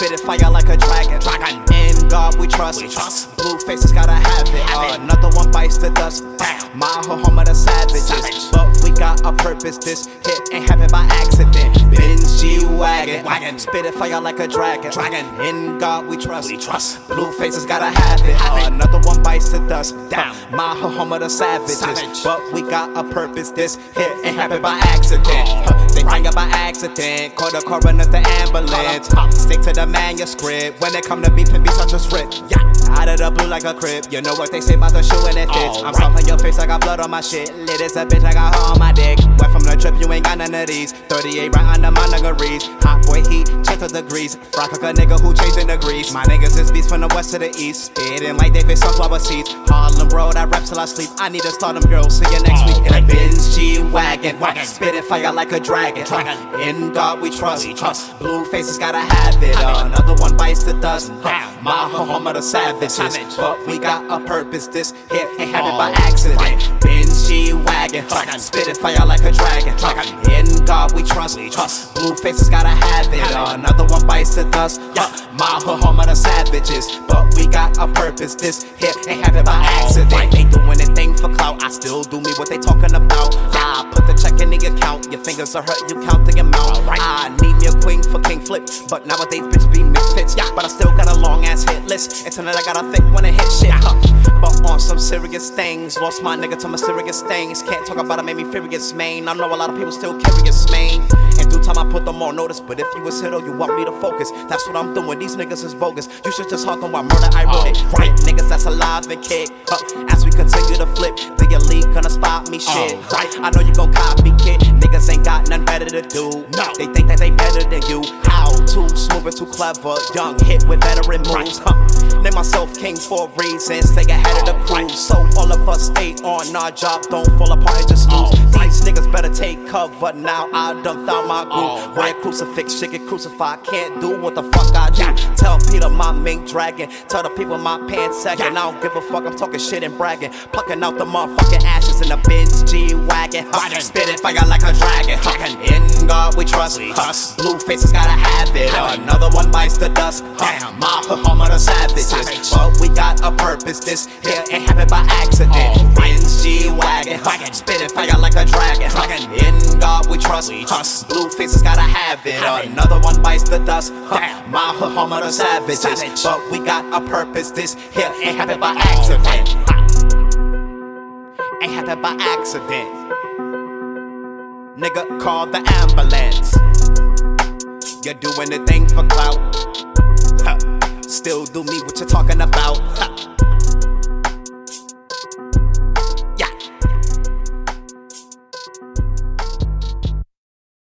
Spitting fire like a dragon. Dragon. God we trust. We trust. Blue faces gotta have it. Have it. Another one bites the dust. Bam. My home of the savages. Savage. But we got a purpose. This hit ain't happen by accident. Benz G wagon. Wagon. Spitting fire like a dragon. Dragon. In God we trust. We trust. Blue faces gotta have it. Have it. Another one bites the dust. Down. My whole home of the savages. Savage. But we got a purpose. This hit ain't happen by accident. Oh. They it by accident. Call the coroner, the ambulance. Stick to the manuscript. When it come to beef and be such a script. Yeah. Out of the blue like a crib. You know what they say about the shoe and it fits. Oh, I'm Alright. stomping your face, I got blood on my shit. Lit as a bitch, I got her on my dick. Went from the trip, you ain't got none of these. 38 right under my nuggeries. Hot boy heat, check the degrees. Frock a nigga who changing degrees. My niggas is beats from the west to the east. Spitting like they face sunflower seeds. Harlem Road, I rap till I sleep. I need to start them girls. See you next week in a. Benz G wagon. Spitting fire like a dragon. In God we trust. We trust. Blue faces gotta have it. Another one bites the dust. My home of the savages. Savage. But we got a purpose. This hit ain't happen by accident. Benz G wagon. Spitting fire like a dragon. Dragon. In God we trust. We trust. Blue faces gotta have it. It. Another one bites the dust. Yeah. My home of the savages. But we got a purpose. This hit ain't happen by Oh, accident. right. They doing anything for clout. I still do me what they talking about. I put the check in the account. Your fingers are hurt. You count the amount. Alright. I need me a queen for King Flip. But nowadays, bitch be misfits. Yeah. But I still got a long ass hit list. Internet, I got a thick when it hit shit. Huh. Serious things, lost my nigga to mysterious things. Can't talk about it, made me furious, man. I know a lot of people still curious, man. In due time, I put them on notice. But if you was hit or you want me to focus, that's what I'm doing. These niggas is bogus. You should just hug on my murder, I wrote it. Oh. Right, niggas that's alive and kick. Huh. As we continue to flip, the elite gonna spot me oh. shit. Alright. I know you gon' copy, kid. Niggas ain't got nothing better to do. No. They think that they better than you. How too smooth and too clever. Young hit with veteran moves. Huh. Name myself king for a reason. Stay ahead of the crew. So all of us stay on our job. Don't fall apart and just lose. These niggas better take cover now. I done found my groove. Wear crucifix, shit get crucified. Can't do what the fuck I do. Tell Peter my mink dragon. Tell the people my pants sagging. I don't give a fuck. I'm talking shit and bragging. Plucking out the motherfucking ashes in the Benz G wagon. Huh. Spitting fire like a dragon. Huh. In trust. Trust. Blue faces gotta have it. Another one bites the dust. Damn. My home of the savages. But we got a purpose. This here ain't happen by accident. Alright. G wagon. Spitting fire like a dragon. In God we trust. Trust. Blue faces gotta have it. Another one bites the dust. Damn. My home of the savages. But we got a purpose. This here ain't happen by accident. Ain't happen by accident. Nigga, call the ambulance. You're doing the thing for clout. Huh. Still do me what you're talking about. Huh.